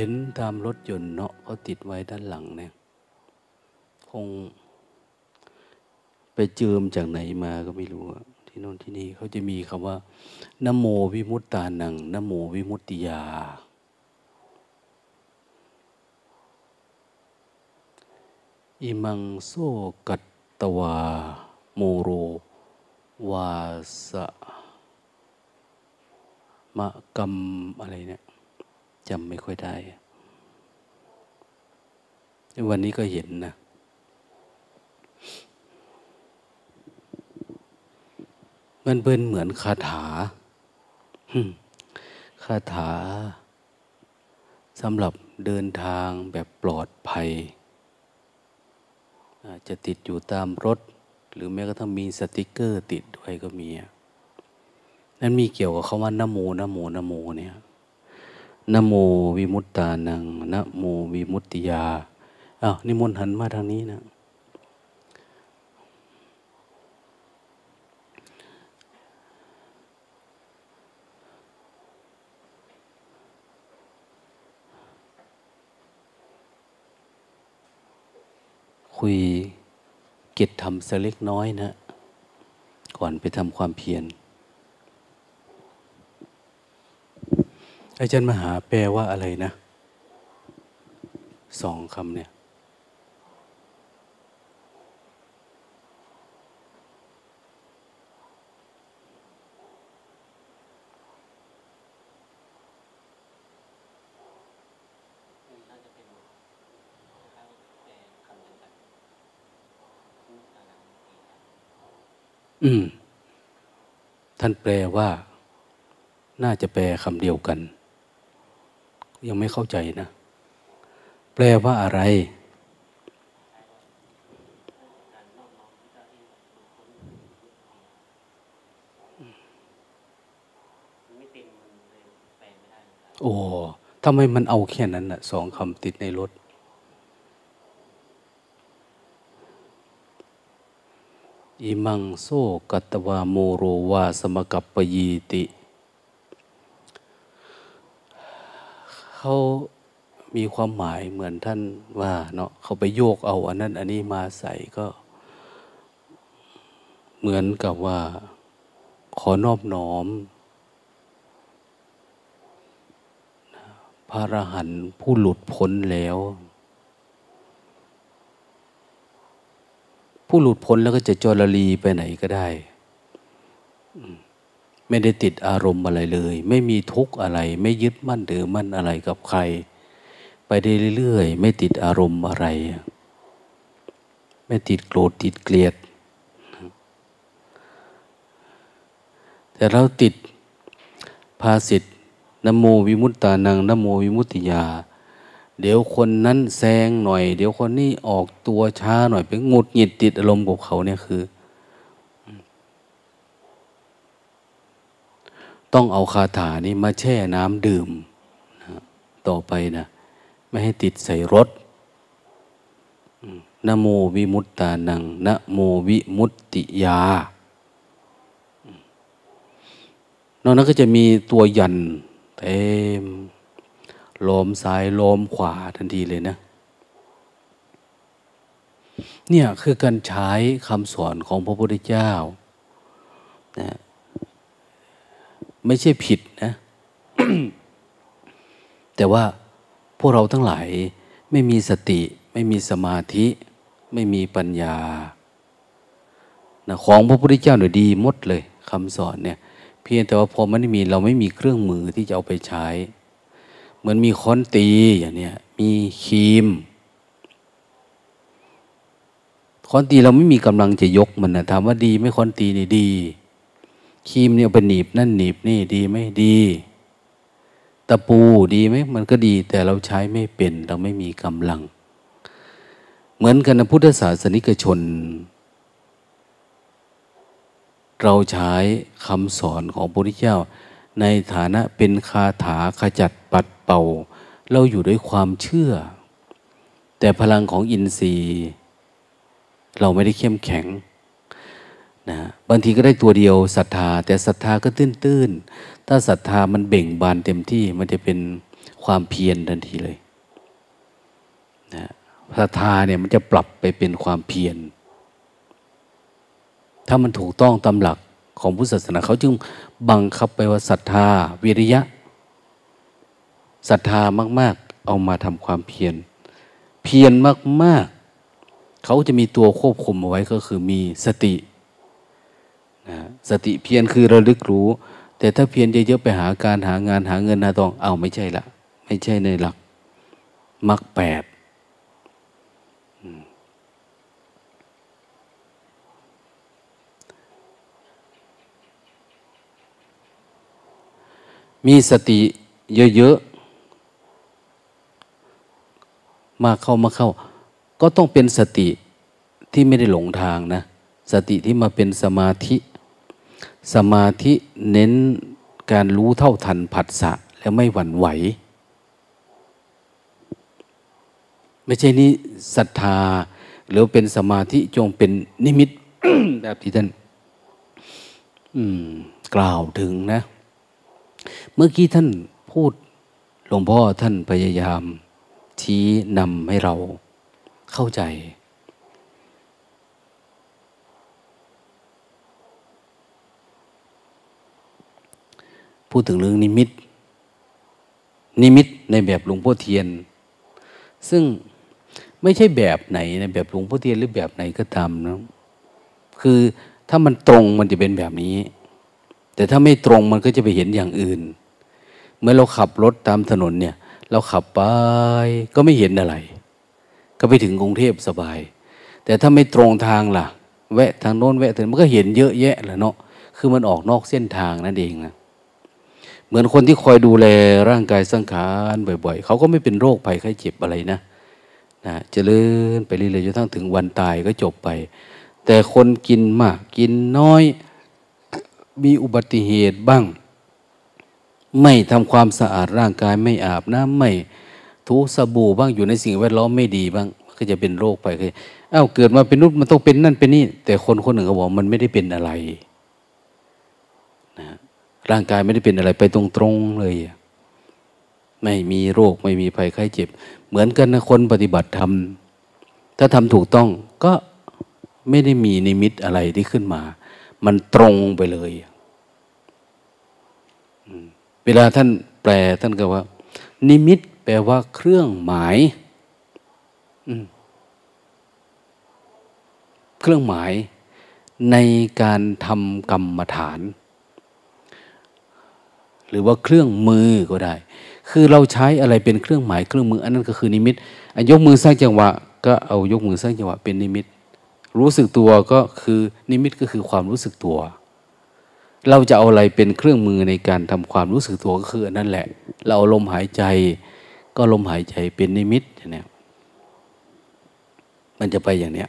เห็นตามรถยนต์เนาะเขาติดไว้ด้านหลังเนี่ย คง ไปเจิมจากไหนมาก็ไม่รู้ที่โน่นที่นี่เขาจะมีคำว่านโมวิมุตตานังนโมวิมุตติยา อิมังโซกัตตวา โมโร วาสะมะกรรมอะไรเนี่ย จำไม่ค่อยได้ วันนี้ก็เห็นนะมันเป็นเหมือนคาถาคาถาสำหรับเดินทางแบบปลอดภัย อาจจะติดอยู่ตามรถ หรือแม้กระทั่งมีสติกเกอร์ติดด้วยก็มี นั่นมีเกี่ยวกับคาว่านโมนโมนโมเนี่ย นโมวิมุตตานังนโมวิมุตติยาอ้าวนิมนต์หันมาทางนี้นะคุยกิจทำสักเล็กน้อยนะ ก่อนไปทำความเพียร อาจารย์มหาแปลว่าอะไรนะสองคำเนี่ย อืม ท่านแปลว่า น่าจะแปลคำเดียวกัน ยังไม่เข้าใจนะ แปลว่าอะไร โอ้ทำไมมันเอาแค่นั้นน่ะสองคำติดในรถ อิมังโซกัตวาโมโรวาสมกัปปยีติ เขามีความหมายเหมือนท่านว่าเนาะเขาไปโยกเอาอันนั้น อันนี้มาใส่ก็ เหมือนกับว่า ขอนอบน้อม พระรหันผู้หลุดพ้นแล้ว ผู้หลุดพ้นแล้วก็จะจรลีไปไหนก็ได้ ไม่ได้ติดอารมณ์อะไรเลย ไม่มีทุกข์อะไร ไม่ยึดมั่นหรือมั่นอะไรกับใคร ไปได้เรื่อยๆ ไม่ติดอารมณ์อะไร ไม่ติดโกรธติดเกลียด แต่เราติดภาสิทธนโมวิมุตตานังนโมวิมุตติยา เดี๋ยวคนนั้นแซงหน่อย เดี๋ยวคนนี้ออกตัวช้าหน่อยไปงุดหงิดติดอารมณ์กับเขาเนี่ยคือ ต้องเอาคาถานี้มาแช่น้ำดื่มนะต่อไปนะ ไม่ให้ติดใส่รถนะโมวิมุตตานังนะโมวิมุตติยานอกนั้นก็จะมีตัวยันเต็มลมซ้ายลมขวาทันทีเลยนะ เนี่ยคือการใช้คำสอนของพระพุทธเจ้านะ ไม่ใช่ผิดนะ แต่ว่าพวกเราทั้งหลายไม่มีสติ ไม่มีสมาธิ ไม่มีปัญญานะของพระพุทธเจ้าเนี่ยดีหมดเลยคำสอนเนี่ยเพียงแต่ว่าพอมันไม่มีเราไม่มีเครื่องมือที่จะเอาไปใช้ เหมือนมีค้อนตีอย่างเนี้ยมีครีมค้อนตีเราไม่มีกำลังจะยกมันนะถามว่าดีไม่ค้อนตีนี่ดี ครีมเนี่ยเป็นหนีบนั่นหนีบนี่ดีไหมดี ตะปูดีไหมมันก็ดี แต่เราใช้ไม่เป็นเราไม่มีกำลัง เหมือนกันนะพุทธศาสนิกชน เราใช้คำสอนของพระพุทธเจ้า ในฐานะเป็นคาถาขจัดปัดเป่า เราอยู่ด้วยความเชื่อ แต่พลังของอินทรีย์ เราไม่ได้เข้มแข็ง นะบางทีก็ได้ตัวเดียวศรัทธา แต่ศรัทธาก็ตื้นตื้นถ้าศรัทธามันเบ่งบานเต็มที่มันจะเป็นความเพียรทันทีเลยนะศรัทธาเนี่ยมันจะปรับไปเป็นความเพียร ถ้ามันถูกต้องตามหลักของพุทธศาสนาเขาจึงบังคับไปว่าศรัทธา วิริยะศรัทธามาก ๆ เอามาทำความเพียร เพียรมาก ๆ เขาจะมีตัวควบคุมเอาไว้ก็คือมีสติ สติเพียรคือระลึกรู้ แต่ถ้าเพียรเยอะๆไปหาการหางานหาเงินหาทองเอาไม่ใช่ละ ไม่ใช่ในหลักมรรคแปดมีสติเยอะๆ มาเข้ามาเข้า ก็ต้องเป็นสติที่ไม่ได้หลงทางนะ สติที่มาเป็นสมาธิ สมาธิเน้นการรู้เท่าทันผัสสะแล้วไม่หวั่นไหว ไม่ใช่นี่ศรัทธา หรือเป็นสมาธิจงเป็นนิมิตแบบที่ท่านกล่าวถึงนะ เมื่อกี้ท่านพูดหลวงพ่อท่านพยายามชี้นำให้เราเข้าใจ พูดถึงเรื่องนิมิต นิมิตในแบบหลวงพ่อเทียน ซึ่งไม่ใช่แบบไหนในแบบหลวงพ่อเทียนหรือแบบไหนก็ตามนะคือถ้ามันตรงมันจะเป็นแบบนี้ แต่ถ้าไม่ตรงมันก็จะไปเห็นอย่างอื่น เมื่อเราขับรถตามถนนเนี่ย เราขับไปก็ไม่เห็นอะไร ก็ไปถึงกรุงเทพสบาย แต่ถ้าไม่ตรงทางล่ะ แวะทางโน้นแวะถึงมันก็เห็นเยอะแยะแหละเนาะคือมันออกนอกเส้นทางนั่นเองนะ เหมือนคนที่คอยดูแลร่างกายสังขารบ่อย ๆ เขาก็ไม่เป็นโรคภัยไข้เจ็บอะไรนะนะจเจริญไปเรื่อยๆจนทั้งถึงวันตายก็จบไป แต่คนกินมาก กินน้อย มีอุบัติเหตุบ้าง ไม่ทำความสะอาดร่างกายไม่อาบน้ำไม่ถูสบู่บ้างอยู่ในสิ่งแวดล้อมไม่ดีบ้าง ก็จะเป็นโรคไปคืออ้าวเกิดมาเป็นนุษย์มันต้องเป็นนั่นเป็นนี่แต่คนคนหนึ่งเขาบอกมันไม่ได้เป็นอะไร ร่างกายไม่ได้เป็นอะไรไปตรงๆเลย ไม่มีโรคไม่มีภัยไข้เจ็บ เหมือนกันนะคนปฏิบัติธรรมถ้าทำถูกต้องก็ไม่ได้มีนิมิตอะไรที่ขึ้นมา มันตรงไปเลย เวลาท่านแปลท่านก็ว่า นิมิตแปลว่าเครื่องหมายเครื่องหมายในการทำกรรมฐาน หรือว่าเครื่องมือก็ได้ คือเราใช้อะไรเป็นเครื่องหมายเครื่องมือ อันนั้นก็คือนิมิตยกมือสร้างจังหวะ ก็เอายกมือสร้างจังหวะเป็นนิมิต รู้สึกตัวก็คือนิมิตก็คือความรู้สึกตัว เราจะเอาอะไรเป็นเครื่องมือในการทำความรู้สึกตัวก็คืออันั่นแหละ เราเอาลมหายใจ ก็ลมหายใจเป็นนิมิตอย่างนี้มันจะไปอย่างเนี้ย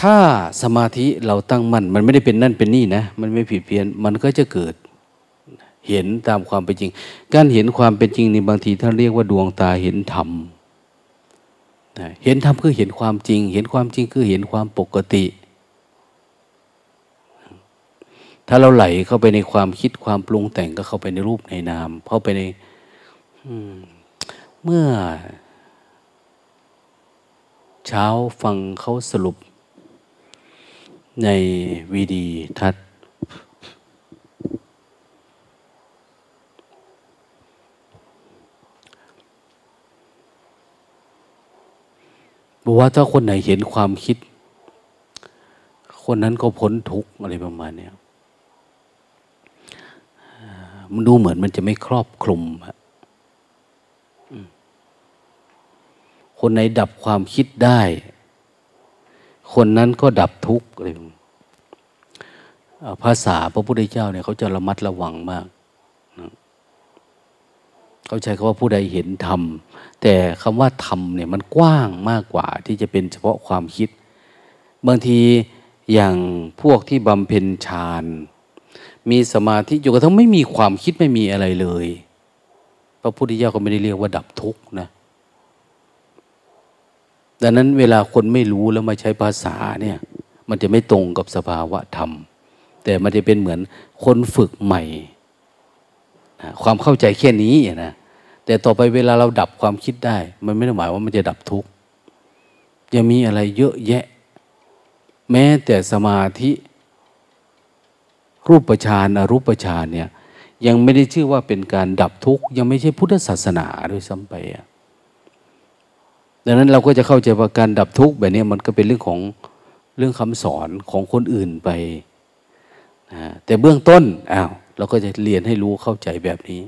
ถ้าสมาธิเราตั้งมั่นมันไม่ได้เป็นนั่นเป็นนี่นะ มันไม่ผิดเพี้ยน มันก็จะเกิดเห็นตามความเป็นจริง การเห็นความเป็นจริงในบางทีท่านเรียกว่าดวงตาเห็นธรรมเห็นธรรมคือเห็นความจริง เห็นความจริงคือเห็นความปกติ ถ้าเราไหลเข้าไปในความคิดความปรุงแต่งก็เข้าไปในรูปในนาม เข้าไปในเมื่อ เช้าฟังเขาสรุป ในวีดีทัศบอกว่าถ้าคนไหนเห็นความคิด คนนั้นก็พ้นทุกข์อะไรประมาณนี้มันดูเหมือนมันจะไม่ครอบคลุมคนไหนดับความคิดได้ คนนั้นก็ดับทุกข์เลยภาษาพระพุทธเจ้าเนี่ยเขาจะระมัดระวังมากเขาใช้คำว่าผู้ใดเห็นธรรม แต่คำว่าธรรมเนี่ยมันกว้างมากกว่าที่จะเป็นเฉพาะความคิด บางทีอย่างพวกที่บำเพ็ญฌานมีสมาธิอยู่กระทั่งไม่มีความคิดไม่มีอะไรเลย พระพุทธเจ้าก็ไม่ได้เรียกว่าดับทุกข์นะ ดังนั้นเวลาคนไม่รู้แล้วมาใช้ภาษาเนี่ยมันจะไม่ตรงกับสภาวะธรรม แต่มันจะเป็นเหมือนคนฝึกใหม่ความเข้าใจแค่นี้นะแต่ต่อไปเวลาเราดับความคิดได้ มันไม่ได้หมายว่ามันจะดับทุกข์ยังมีอะไรเยอะแยะ แม้แต่สมาธิรูปฌานอรูปฌานเนี่ยยังไม่ได้ชื่อว่าเป็นการดับทุกข์ยังไม่ใช่พุทธศาสนาด้วยซ้ำไป ดังนั้นเราก็จะเข้าใจว่าการดับทุกข์แบบนี้มันก็เป็นเรื่องของเรื่องคำสอนของคนอื่นไปนะแต่เบื้องต้นอ้าวเราก็จะเรียนให้รู้เข้าใจแบบนี้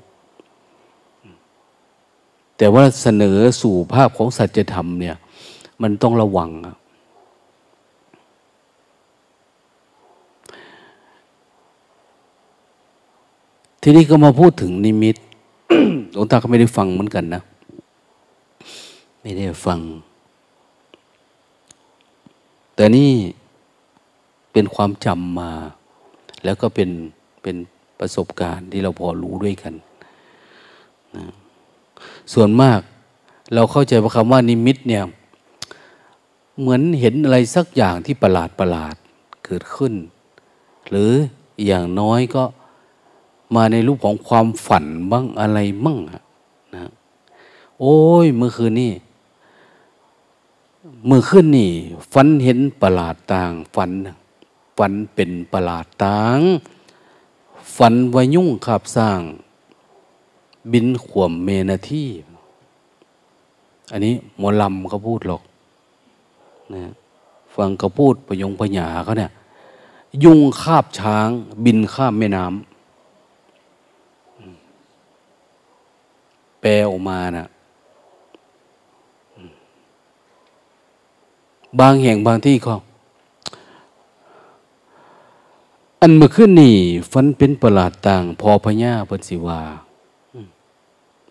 แต่ว่าเสนอสู่ภาพของสัจธรรมเนี่ย มันต้องระวังทีนี้ก็มาพูดถึงนิมิตหลวงตาก็ไม่ได้ฟังเหมือนกันนะ ไม่ได้ฟัง แต่นี่เป็นความจำมา แล้วก็เป็นเป็นประสบการณ์ที่เราพอรู้ด้วยกันนะส่วนมากเราเข้าใจคำว่านิมิตเนี่ย เหมือนเห็นอะไรสักอย่างที่ประหลาดประหลาดเกิดขึ้น หรืออย่างน้อยก็มาในรูปของความฝันบ้างอะไรมั่งนะโอ้ยเมื่อคืนนี่ มื่อคืนนี่ฝันเห็นประหลาดต่างฝันฝันเป็นประหลาดต่างฝันวายุ่งขับสร้าง บินขวมเมนาที่ อันนี้หมอลำเขาพูดหรอกนะฟังเขาพูดประยงปัญาเขาเนี่ย ยุ่งคาบช้าง บินข้ามแม่น้ำแปลออกมานะ่ะ บางแห่งบางที่เขาอันเมื่อขึ้นนี่ฟันเป็นประหลาดต่าง พอพญาเปิสิวา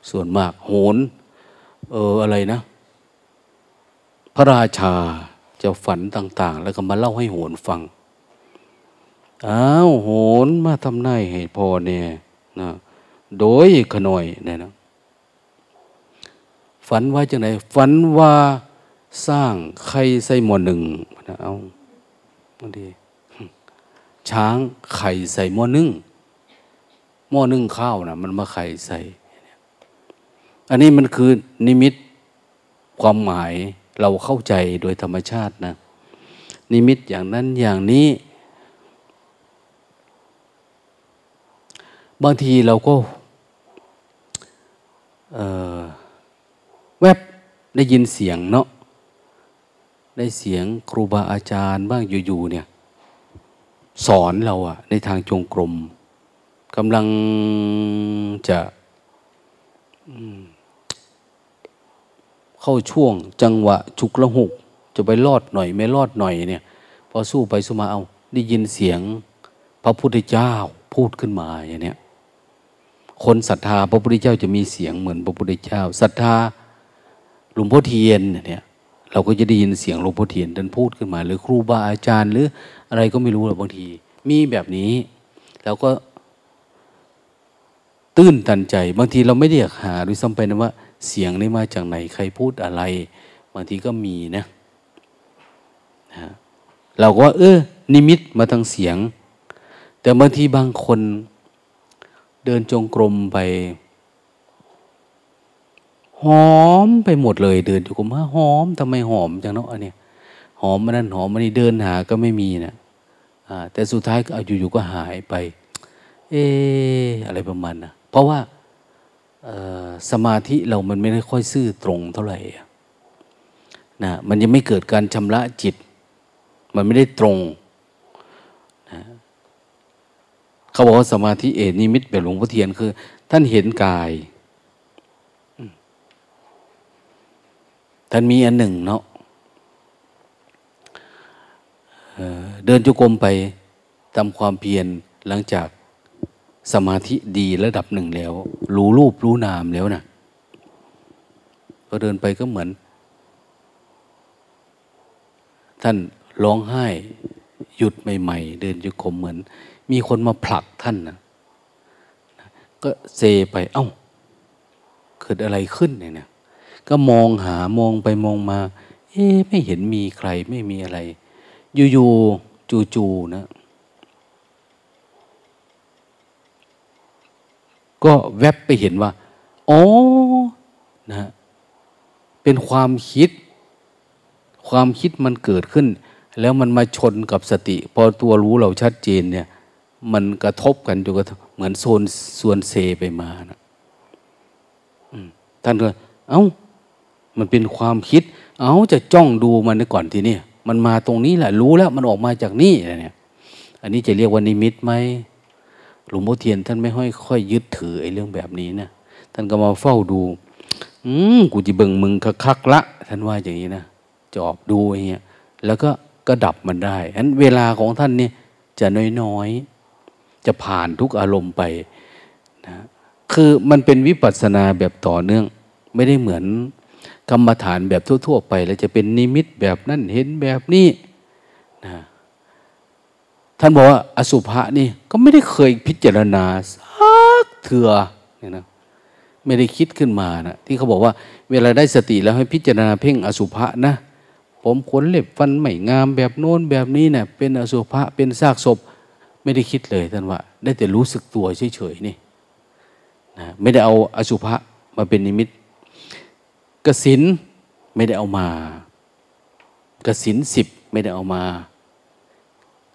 ส่วนมาก โหน เอออะไรนะ พระราชาจะฝันต่าง ๆ แล้วก็มาเล่าให้โหนฟัง อ้าวโหนมาทำนายให้พอเนี่ยนะโดยขน่อยเนี่ยนะฝันว่าจังไหนฝันว่า สร้างใครใส่หมอหนึ่งนะเอาดีช้างไข่ใส่หม้อนึ่งหม้อนึ่งข้าวนะมันมาไข่ใส่ อันนี้มันคือนิมิตความหมายเราเข้าใจโดยธรรมชาตินะ นิมิตอย่างนั้นอย่างนี้ บางทีเราก็แวบได้ยินเสียงเนาะ ได้เสียงครูบาอาจารย์บ้างอยู่ๆเนี่ยสอนเราอะในทางจงกรมกำลังจะเข้าช่วง จังหวะฉุกละหุก จะไปรอดหน่อย ไม่รอดหน่อยเนี่ย พอสู้ไปสู้มาเอา ได้ยินเสียง พระพุทธเจ้าพูดขึ้นมาอย่างเนี้ยคนศรัทธาพระพุทธเจ้าจะมีเสียงเหมือนพระพุทธเจ้าศรัทธาหลวงพ่อเทียนเนี่ย เราก็จะได้ยินเสียงหลวงพ่อเทียนท่านพูดขึ้นมา หรือครูบาอาจารย์ หรืออะไรก็ไม่รู้หรอกบางที มีแบบนี้แล้วก็ตื้นตันใจ บางทีเราไม่ได้อยากหาด้วยซ้ำไปนะว่า เสียงนี้มาจากไหนใครพูดอะไร บางทีก็มีนะนะเราก็ว่าเออ นิมิตมาทางเสียง แต่บางทีบางคนเดินจงกรมไป หอมไปหมดเลยเดินอยู่กับมาหอมทำไมหอมจังเนาะอันเนี้ยหอมมันนั่นหอมมันนี่เดินหาก็ไม่มีนะอ่าแต่สุดท้ายก็อยู่ๆก็หายไป เอออะไรประมาณนะเพราะว่าสมาธิเรามันไม่ได้ค่อยซื่อตรงเท่าไหร่นะมันยังไม่เกิดการชำระจิต มันไม่ได้ตรงนะเขาบอกว่าสมาธิเอนิมิตแบบหลวงพ่อเทียนคือ ท่านเห็นกาย ท่านมีอันหนึ่งเนาะเดินจุกรมไปทำความเพียรหลังจากสมาธิดีระดับหนึ่งแล้ว รู้รูปรู้นามแล้วนะก็เดินไปก็เหมือน ท่านร้องไห้หยุดใหม่ๆ เดินจุกรมเหมือน มีคนมาผลักท่านนะก็เซไปเอา้าเกิดอะไรขึ้นเนี่ย ก็มองหามองไปมองมา เอ๊ไม่เห็นมีใครไม่มีอะไร อยู่ๆจู่ๆนะ ก็แวบไปเห็นว่าอ๋อนะเป็นความคิด ความคิดมันเกิดขึ้น แล้วมันมาชนกับสติ พอตัวรู้เราชัดเจนเนี่ย มันกระทบกันจนกระเหมือนโซนส่วนเซไปมานะท่านก็เอา้า มันเป็นความคิด เอาจะจ้องดูมันก่อนทีนี้มันมาตรงนี้แหละรู้แล้วมันออกมาจากนี่อะไรเนี่ย อันนี้จะเรียกว่านิมิตไหมหลวงพ่อเทียนท่านไม่ค่อยค่อยยึดถือไอ้เรื่องแบบนี้นะท่านก็มาเฝ้าดู อืมกูจะเบิ่งมึงคักละท่านว่าอย่างนี้นะจอบดูอย่างเงี้ยแล้วก็ก็ดับมันได้อันเวลาของท่านเนี่ยจะน้อยๆ จะผ่านทุกอารมณ์ไปนะคือมันเป็นวิปัสสนาแบบต่อเนื่อง ไม่ได้เหมือน กรรมฐานแบบทั่ว ๆ ไป แล้วจะเป็นนิมิตแบบนั้นเห็นแบบนี้นะท่านบอกว่าอสุภะนี่ก็ไม่ได้เคยพิจารณาสักเถื่อเนี่ยนะไม่ได้คิดขึ้นมานะที่เขาบอกว่า เวลาได้สติแล้วให้พิจารณาเพ่งอสุภะนะ ผมขนเล็บฟันไม่งามแบบโน้นแบบนี้เนะี่ยเป็นอสุภะเป็นซากศพ ไม่ได้คิดเลยท่านว่า ได้แต่รู้สึกตัวเฉยๆนี่นะไม่ได้เอาอสุภะมาเป็นนิมิต กสินไม่ได้เอามากสินสิบไม่ได้เอามา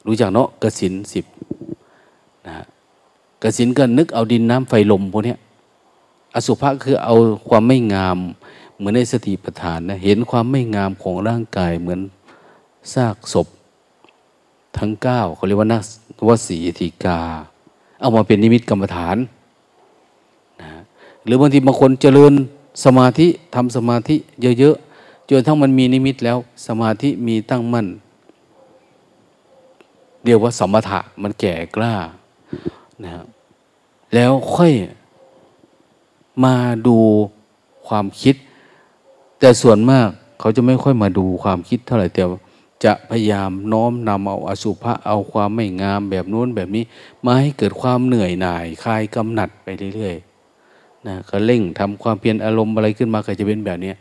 รู้จักเนาะกสินสิบนะกสินก็นึกเอาดินน้ำไฟลมพวกนี้อสุภะคือเอาความไม่งาม เหมือนในสติปัฏฐานนะเห็นความไม่งามของร่างกายเหมือนซากศพ ทั้งเก้าเขาเรียกว่านักวสีธิกา เอามาเป็นนิมิตกรรมฐานนะหรือบางทีบางคนเจริญ สมาธิทำสมาธิเยอะๆจนทั้งมันมีนิมิตแล้ว สมาธิมีตั้งมั่นเรียกว่าสมถะมันแก่กล้านะแล้วค่อยมาดูความคิด แต่ส่วนมากเขาจะไม่ค่อยมาดูความคิดเท่าไหร่แต่จะพยายามน้อมนำเอาอสุภะเอาความไม่งามแบบโน้นแบบนี้ มาให้เกิดความเหนื่อยหน่ายคลายกำหนัดไปเรื่อยๆ นะก็เร่งทำความเพียรอารมณ์อะไรขึ้นมาก็จะเป็นแบบนี้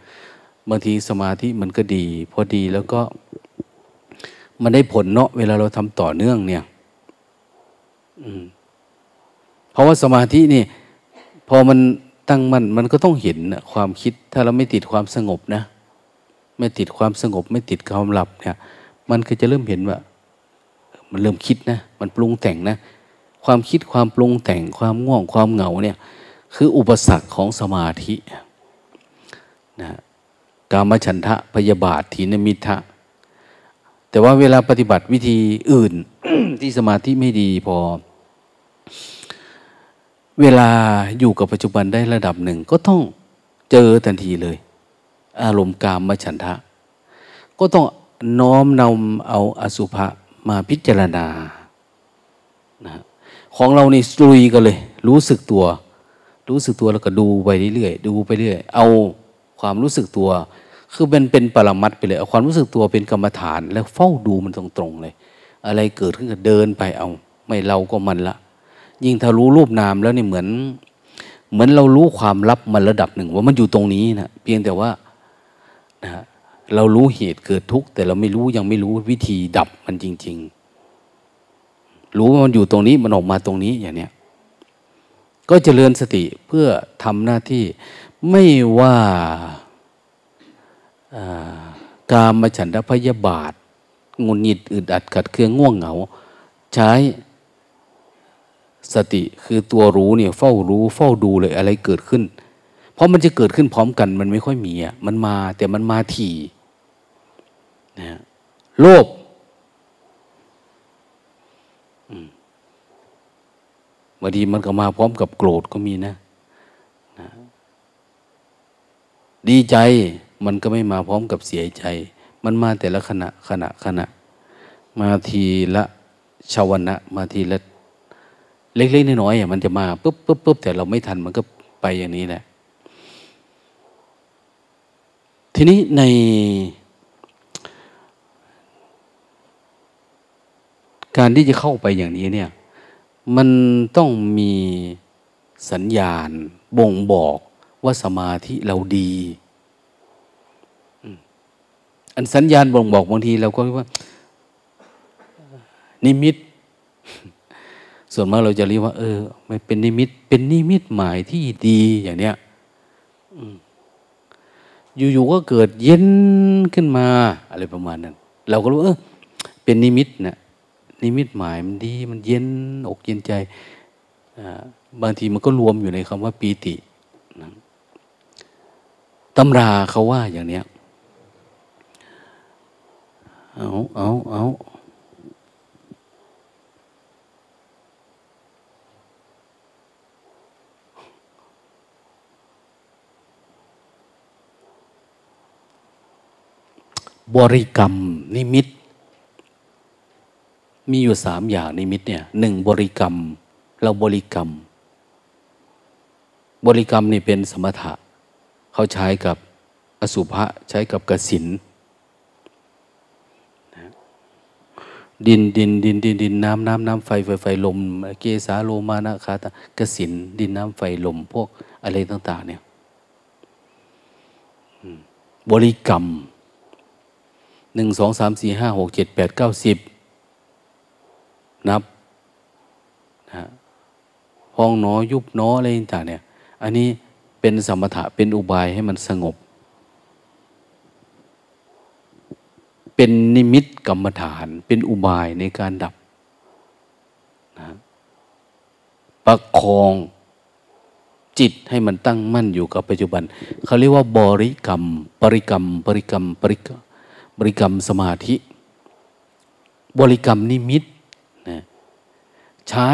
บางทีสมาธิมันก็ดี พอดีแล้วก็มันได้ผลเนาะเวลาเราทำต่อเนื่องเนี่ยอืมเพราะว่าสมาธินี่ พอมันตั้งมันมันก็ต้องเห็นความคิด ถ้าเราไม่ติดความสงบนะ ไม่ติดความสงบ ไม่ติดความหลับเนี่ย มันก็จะเริ่มเห็นว่า มันเริ่มคิดนะ มันปรุงแต่งนะ ความคิดความปรุงแต่งความง่วงความเหงาเนี่ย คืออุปสรรคของสมาธินะกามฉันทะพยาบาทถีนมิทะแต่ว่าเวลาปฏิบัติวิธีอื่น ที่สมาธิไม่ดีพอ เวลาอยู่กับปัจจุบันได้ระดับหนึ่ง ก็ต้องเจอทันทีเลย อารมณ์กามมฉันทะ ก็ต้องน้อมนำเอาอสุภะมาพิจารณานะของเรานี่ลุยกันเลย รู้สึกตัว รู้สึกตัวแล้วก็ดูไปเรื่อยๆดูไปเรื่อยเอาความรู้สึกตัว คือเป็นเป็นปรมัดไปเลยเอาความรู้สึกตัวเป็นกรรมฐาน แล้วเฝ้าดูมันตรงๆเลย อะไรเกิดขึ้นก็เดินไปเอา ไม่เราก็มันละ ยิ่งถ้ารู้รูปนามแล้วนี่เหมือน เหมือนเรารู้ความลับมันระดับหนึ่ง ว่ามันอยู่ตรงนี้นะเพียงแต่ว่านะเรารู้เหตุเกิดทุกข์แต่เราไม่รู้ยังไม่รู้วิธีดับมันจริง ๆ รู้ว่ามันอยู่ตรงนี้มันออกมาตรงนี้อย่างเนี้ย ก็เจริญสติเพื่อทำหน้าที่ไม่ว่ากามฉันทพยาบาทงุนหิดอึดอัดขัดเคืองง่วงเหงา ใช้สติคือตัวรู้เนี่ยเฝ้ารู้เฝ้าดูเลยอะไรเกิดขึ้น เพราะมันจะเกิดขึ้นพร้อมกันมันไม่ค่อยมีอะมันมาแต่มันมาถี่นะโลภ บางทีมันก็มาพร้อมกับโกรธก็มีนะนะ ดีใจมันก็ไม่มาพร้อมกับเสียใจ มันมาแต่ละขณะขณะขณะ มาทีละชาวนะ มาทีละเล็กๆน้อยๆมันจะมาปุ๊บปุ๊บปุ๊บแต่เราไม่ทันมันก็ไปอย่างนี้แหละ ทีนี้ในการที่จะเข้าไปอย่างนี้เนี่ย มันต้องมีสัญญาณบ่งบอกว่าสมาธิเราดี อันสัญญาณบ่งบอกบางทีเราก็ว่า นิมิต ส่วนมากเราจะเรียกว่า เออไม่เป็นนิมิต เป็นนิมิตหมายที่ดีอย่างเนี้ยอยู่ๆก็เกิดเย็นขึ้นมา อะไรประมาณนั้น เราก็รู้เออเป็นนิมิตนะ นิมิตหมายมันดี มันเย็นอกเย็นใจ บางทีมันก็รวมอยู่ในคำว่าปีติตำราเขาว่าอย่างเนี้ย เอาเอาเอาบริกรรม นิมิต มีอยู่สามอย่างนิมิตเนี่ยหนึ่งบริกรรม เราบริกรรม บริกรรมนี่เป็นสมถะ เขาใช้กับอสุภะใช้กับกสินดินดินดินดินดินน้ำน้ำน้ำไฟไฟไฟลม เกสาโลมานะคาตากสินดินน้ำไฟลม พวกอะไรต่าง ๆ เนี่ยบริกรรมหนึ่งสองสามสี่ห้าหกเจ็ดแปดเก้าสิบ นับนะพองหนอยุบหนออะไรต่างเนี่ยอันนี้เป็นสมถะเป็นอุบายให้มันสงบ เป็นนิมิตกรรมฐาน เป็นอุบายในการดับนะประคองจิตให้มันตั้งมั่นอยู่กับปัจจุบัน เขาเรียกว่าบริกรรม ปริกรรม ปริกรรม ปริกรรมบริกรรมสมาธิ บริกรรมนิมิต ใช้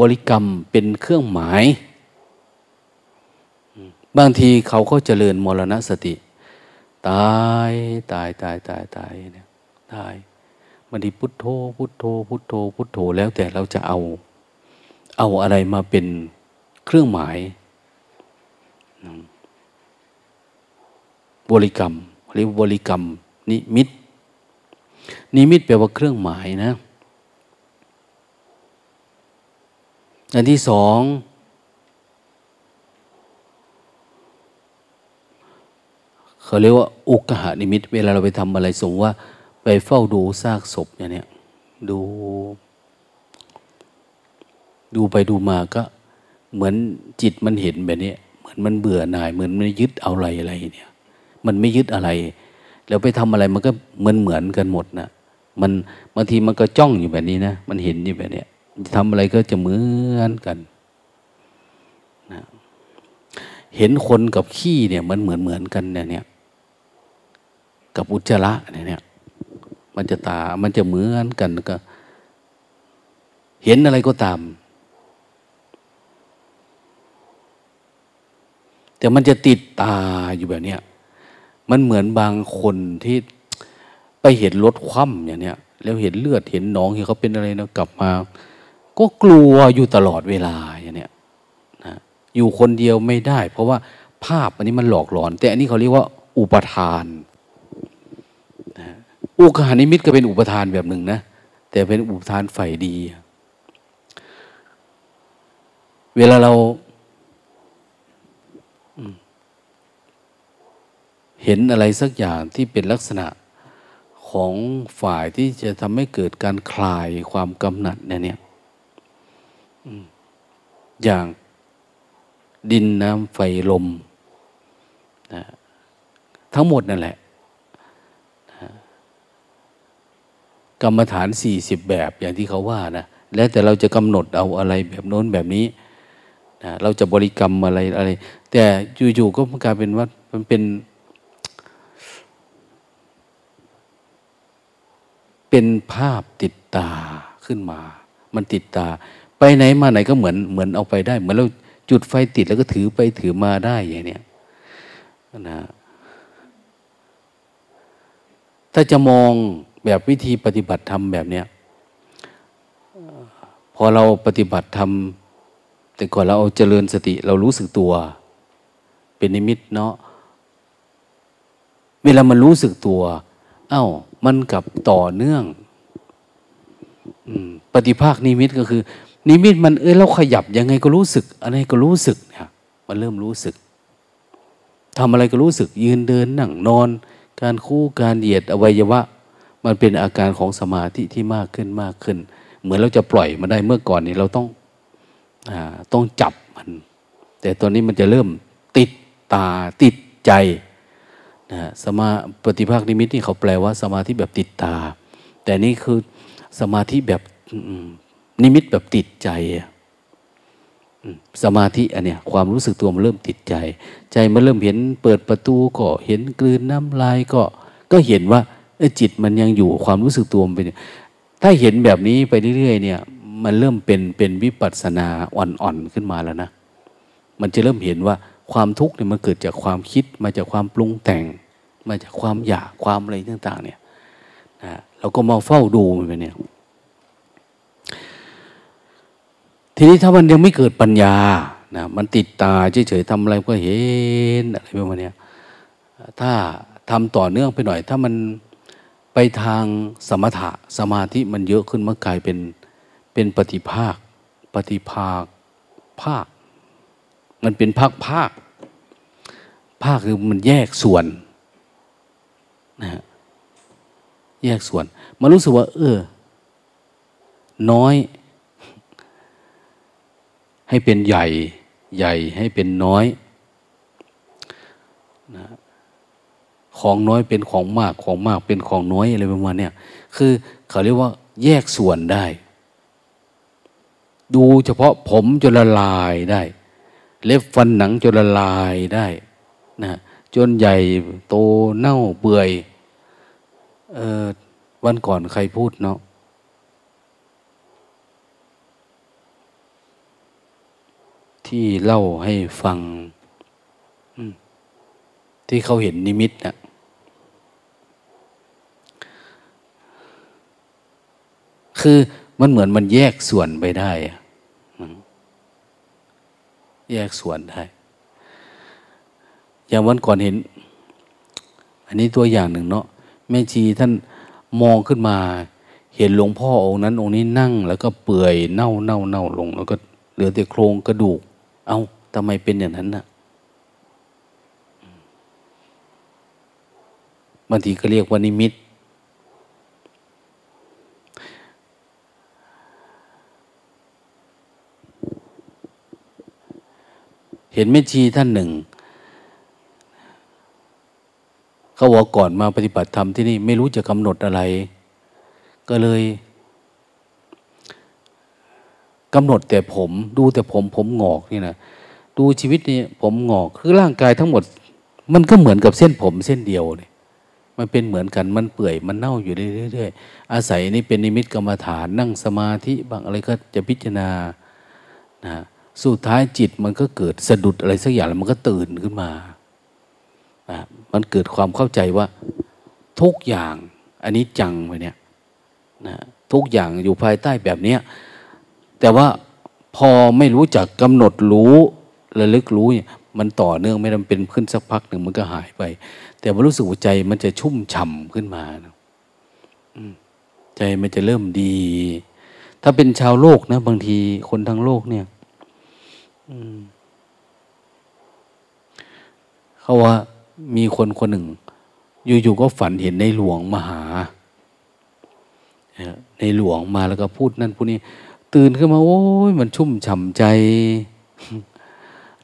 บริกรรมเป็นเครื่องหมาย บางทีเขาก็เจริญมรณสติ ตายตายตายตายตายเนี่ยตายมันดีพุทโธ พุทโธ พุทโธ พุทโธแล้วแต่เราจะเอา เอาอะไรมาเป็นเครื่องหมาย บริกรรมเรียกบริกรรม นิมิต นิมิตแปลว่าเครื่องหมายนะ อันที่สอง เขาเรียกว่า อุกหานิมิต เวลาเราไปทำอะไรสมว่า ไปเฝ้าดูซากศพอย่างเนี้ยดู ดูไปดูมาก็ เหมือนจิตมันเห็นแบบนี้เหมือนมันเบื่อหน่าย เหมือนมันยึดเอาอะไรอะไรเนี่ย มันไม่ยึดอะไร แล้วไปทำอะไรมันก็เหมือนเหมือนกันหมดนะมันบางทีมันก็จ้องอยู่แบบนี้นะ มันเห็นอยู่แบบนี้ ทำอะไรก็จะเหมือนกันนะเห็นคนกับขี้เนี่ยมันเหมือนเหมือนกันเนี่ยเนี่ยกับอุจจาระเนี่ยมันจะตา มันจะเหมือนกันก็ เห็นอะไรก็ตาม แต่มันจะติดตาอยู่แบบเนี้ยมันเหมือนบางคนที่ไปเห็นรถคว่ำอย่างเนี้ยแล้วเห็นเลือดเห็นหนองเห็นเขาเป็นอะไรนะกลับมา ก็กลัวอยู่ตลอดเวลาอย่างเนี้ยนะอยู่คนเดียวไม่ได้ เพราะว่าภาพอันนี้มันหลอกหลอน แต่อันนี้เขาเรียกว่า อุปทานนะอุกหานิมิตก็เป็นอุปทานแบบหนึ่งนะแต่เป็นอุปทานฝ่ายดี เวลาเราเห็นอะไรสักอย่างที่เป็นลักษณะของฝ่ายที่จะทำให้เกิดการคลายความกำหนัดเนี่ยเนี่ย อย่างดินน้ำไฟลมนะทั้งหมดนั่นแหละนะกรรมฐานสี่สิบแบบอย่างที่เขาว่านะแล้วแต่เราจะกำหนดเอาอะไรแบบโน้นแบบนี้นะเราจะบริกรรมอะไรอะไร แต่อยู่ๆก็กลายเป็นว่ามันเป็น เป็นภาพติดตาขึ้นมา มันติดตา ไปไหนมาไหนก็เหมือนเหมือนเอาไปได้ เหมือนเราจุดไฟติดแล้วก็ถือไปถือมาได้อย่างนี้ยนะถ้าจะมองแบบวิธีปฏิบัติธรรมแบบเนี้ยพอเราปฏิบัติธรรมแต่ก่อนเราเอาเจริญสติ เรารู้สึกตัว เป็นนิมิตเนาะเวลามันรู้สึกตัว เอา้า มันกับต่อเนื่องปฏิภาคนิมิตก็คือ นิมิตมันเอ้ยเราขยับยังไงก็รู้สึก อะไรก็รู้สึกเนี่ยมันเริ่มรู้สึกทำอะไรก็รู้สึก ยืนเดินนั่งนอน การคู่การเหยียดอวัยวะ มันเป็นอาการของสมาธิที่มากขึ้นมากขึ้น เหมือนเราจะปล่อยมาได้เมื่อก่อนนี้เราต้องอต้องจับมัน แต่ตอนนี้มันจะเริ่มติดตาติดใจนะสมาปฏิภาคนิมิตนี่เขาแปลว่า สมาธิแบบติดตา แต่นี่คือสมาธิแบบ นิมิตแบบติดใจสมาธิอันเนี้ยความรู้สึกตัวมันเริ่มติดใจ ใจมันเริ่มเห็นเปิดประตูก็เห็นกลืนน้ำลายก็ ก็เห็นว่าจิตมันยังอยู่ความรู้สึกตัวมันเป็นถ้าเห็นแบบนี้ไปเรื่อยๆเนี่ย มันเริ่มเป็นเป็นวิปัสสนาอ่อนๆขึ้นมาแล้วนะ มันจะเริ่มเห็นว่าความทุกข์เนี่ยมันเกิดจากความคิดมาจากความปรุงแต่ง มาจากความอยากความอะไรต่าง ๆ เนี่ยนะเราก็มาเฝ้าดูมันไปเนี่ย ทีนี้ถ้ามันยังไม่เกิดปัญญานะมันติดตาเฉยๆทำอะไรก็เห็นอะไรประมาณนี้ถ้าทำต่อเนื่องไปหน่อย ถ้ามันไปทางสมถะสมาธิมันเยอะขึ้นมันกลายเป็นเป็นปฏิภาค ปฏิภาคภาค มันเป็นภาคภาค ภาคคือมันแยกส่วนนะฮะแยกส่วน มารู้สึกว่า เออ น้อย ให้เป็นใหญ่ใหญ่ให้เป็นน้อยนะของน้อยเป็นของมากของมากเป็นของน้อยอะไรประมาณเนี้คือเขาเรียกว่า แยกส่วนได้ ดูเฉพาะผมจนละลายได้ เล็บฟันหนังจนละลายได้นะจนใหญ่โตเน่าเปื่อยเออวันก่อนใครพูดเนาะ ที่เล่าให้ฟัง ที่เขาเห็นนิมิตนะคือมันเหมือนมันแยกส่วนไปได้ แยกส่วนได้ อย่างวันก่อนเห็น อันนี้ตัวอย่างหนึ่งเนาะแม่ชีท่านมองขึ้นมา เห็นหลวงพ่อองค์นั้น องค์นี้นั่ง แล้วก็เปื่อยเน่าเน่าเน่าลง แล้วก็เหลือแต่โครงกระดูก เอาทำไมเป็นอย่างนั้นนะ่ะบางทีก็เรียกว่านิมิต เห็นแม่ชีท่านหนึ่ง เขาบอกก่อนมาปฏิบัติธรรมที่นี่ ไม่รู้จะกำหนดอะไร ก็เลย กำหนดแต่ผมดูแต่ผมผมงอกนี่นะดูชีวิตนี่ผมงอกคือร่างกายทั้งหมด มันก็เหมือนกับเส้นผมเส้นเดียวเลยมันเป็นเหมือนกันมันเปื่อยมันเน่าอยู่เรื่อยๆอาศัยนี่เป็นนิมิตกรรมฐานนั่งสมาธิบางอะไรก็จะพิจารณานะสุดท้ายจิตมันก็เกิดสะดุดอะไรสักอย่างแล้วมันก็ตื่นขึ้นมานะมันเกิดความเข้าใจว่าทุกอย่างอันนี้จังไปเนี่ยนะทุกอย่างอยู่ภายใต้แบบเนี้ย แต่ว่าพอไม่รู้จักกำหนดรู้ระลึกรู้เนี่ยมันต่อเนื่องไม่ทำเป็นขึ้นสักพักหนึ่งมันก็หายไป แต่มันรู้สึกใจมันจะชุ่มฉ่าขึ้นมานะใจมันจะเริ่มดี ถ้าเป็นชาวโลกนะ บางทีคนทั้งโลกเนี่ยเขาว่ามีคนคนหนึ่ง อยู่ๆก็ฝันเห็นในหลวงมาหาในหลวงมาแล้วก็พูดนั่นพูดนี้ ตื่นขึ้นมา โอ้ยมันชุ่มฉ่ำใจ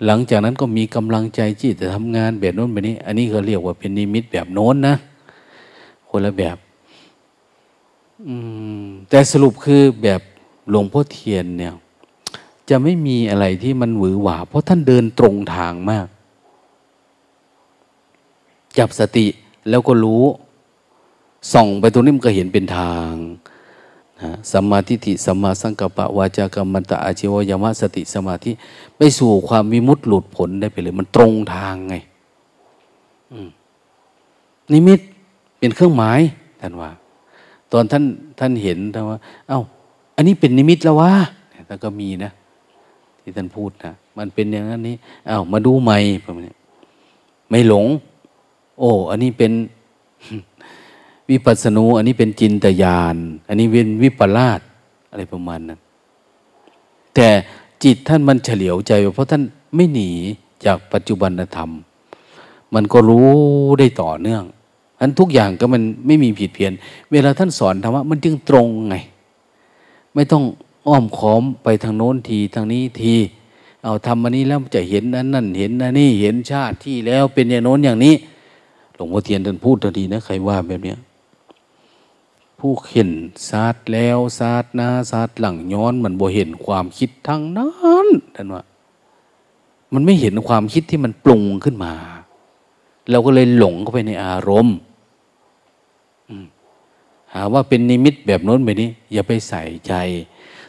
หลังจากนั้นก็มีกำลังใจที่จะทำงานแบบโน้นแบบนี้ อันนี้เขาเรียกว่าเป็นนิมิตแบบโน้นนะ คนละแบบแต่สรุปคือแบบหลวงพ่อเทียนเนี่ย จะไม่มีอะไรที่มันหวือหวาเพราะท่านเดินตรงทางมาก จับสติแล้วก็รู้ ส่องไปตรงนี้มันก็เห็นเป็นทาง สัมมาทิฏฐิสัมมาสังกัปปะวาจากรรมันตะอาชีวยามะสติสมาธิไปสู่ความวิมุตติหลุดผลได้ไปเลย มันตรงทางไงนิมิตเป็นเครื่องหมายท่านว่า ตอนท่านท่านเห็นท่านว่า เอา้า อันนี้เป็นนิมิตแล้ววะท่านก็มีนะ ที่ท่านพูดนะมันเป็นอย่างนั้นนี้เอา้ามาดูใหม่ไม่หลง โอ้ อันนี้เป็น วิปัสสนูอันนี้เป็นจินตยานอันนี้เป็นวิปลาสอะไรประมาณนั้นแต่จิตท่านมันเฉลียวใจ เพราะท่านไม่หนีจากปัจจุบันธรรม มันก็รู้ได้ต่อเนื่องอันทุกอย่างก็มันไม่มีผิดเพี้ยน เวลาท่านสอนธรรมะมันจึงตรงไง ไม่ต้องอ้อมค้อมไปทางโน้นทีทางนี้ที เอาทำอันนี้แล้วจะเห็นนั้นนั่นเห็นอันนี้เห็นชาติที่แล้วเป็นอย่างโน้นอย่างนี้ หลวงพ่อเทียนท่านพูดทันทีนะใครว่าแบบเนี้ย ผู้เห็นศาสตร์แล้วศาสตร์นาศาสตร์หลังย้อนมันบ่เห็นความคิดทั้งนั้นท่านว่า มันไม่เห็นความคิดที่มันปรุงขึ้นมา เราก็เลยหลงเข้าไปในอารมณ์หาว่าเป็นนิมิตแบบโน้นแบบนี้ อย่าไปใส่ใจ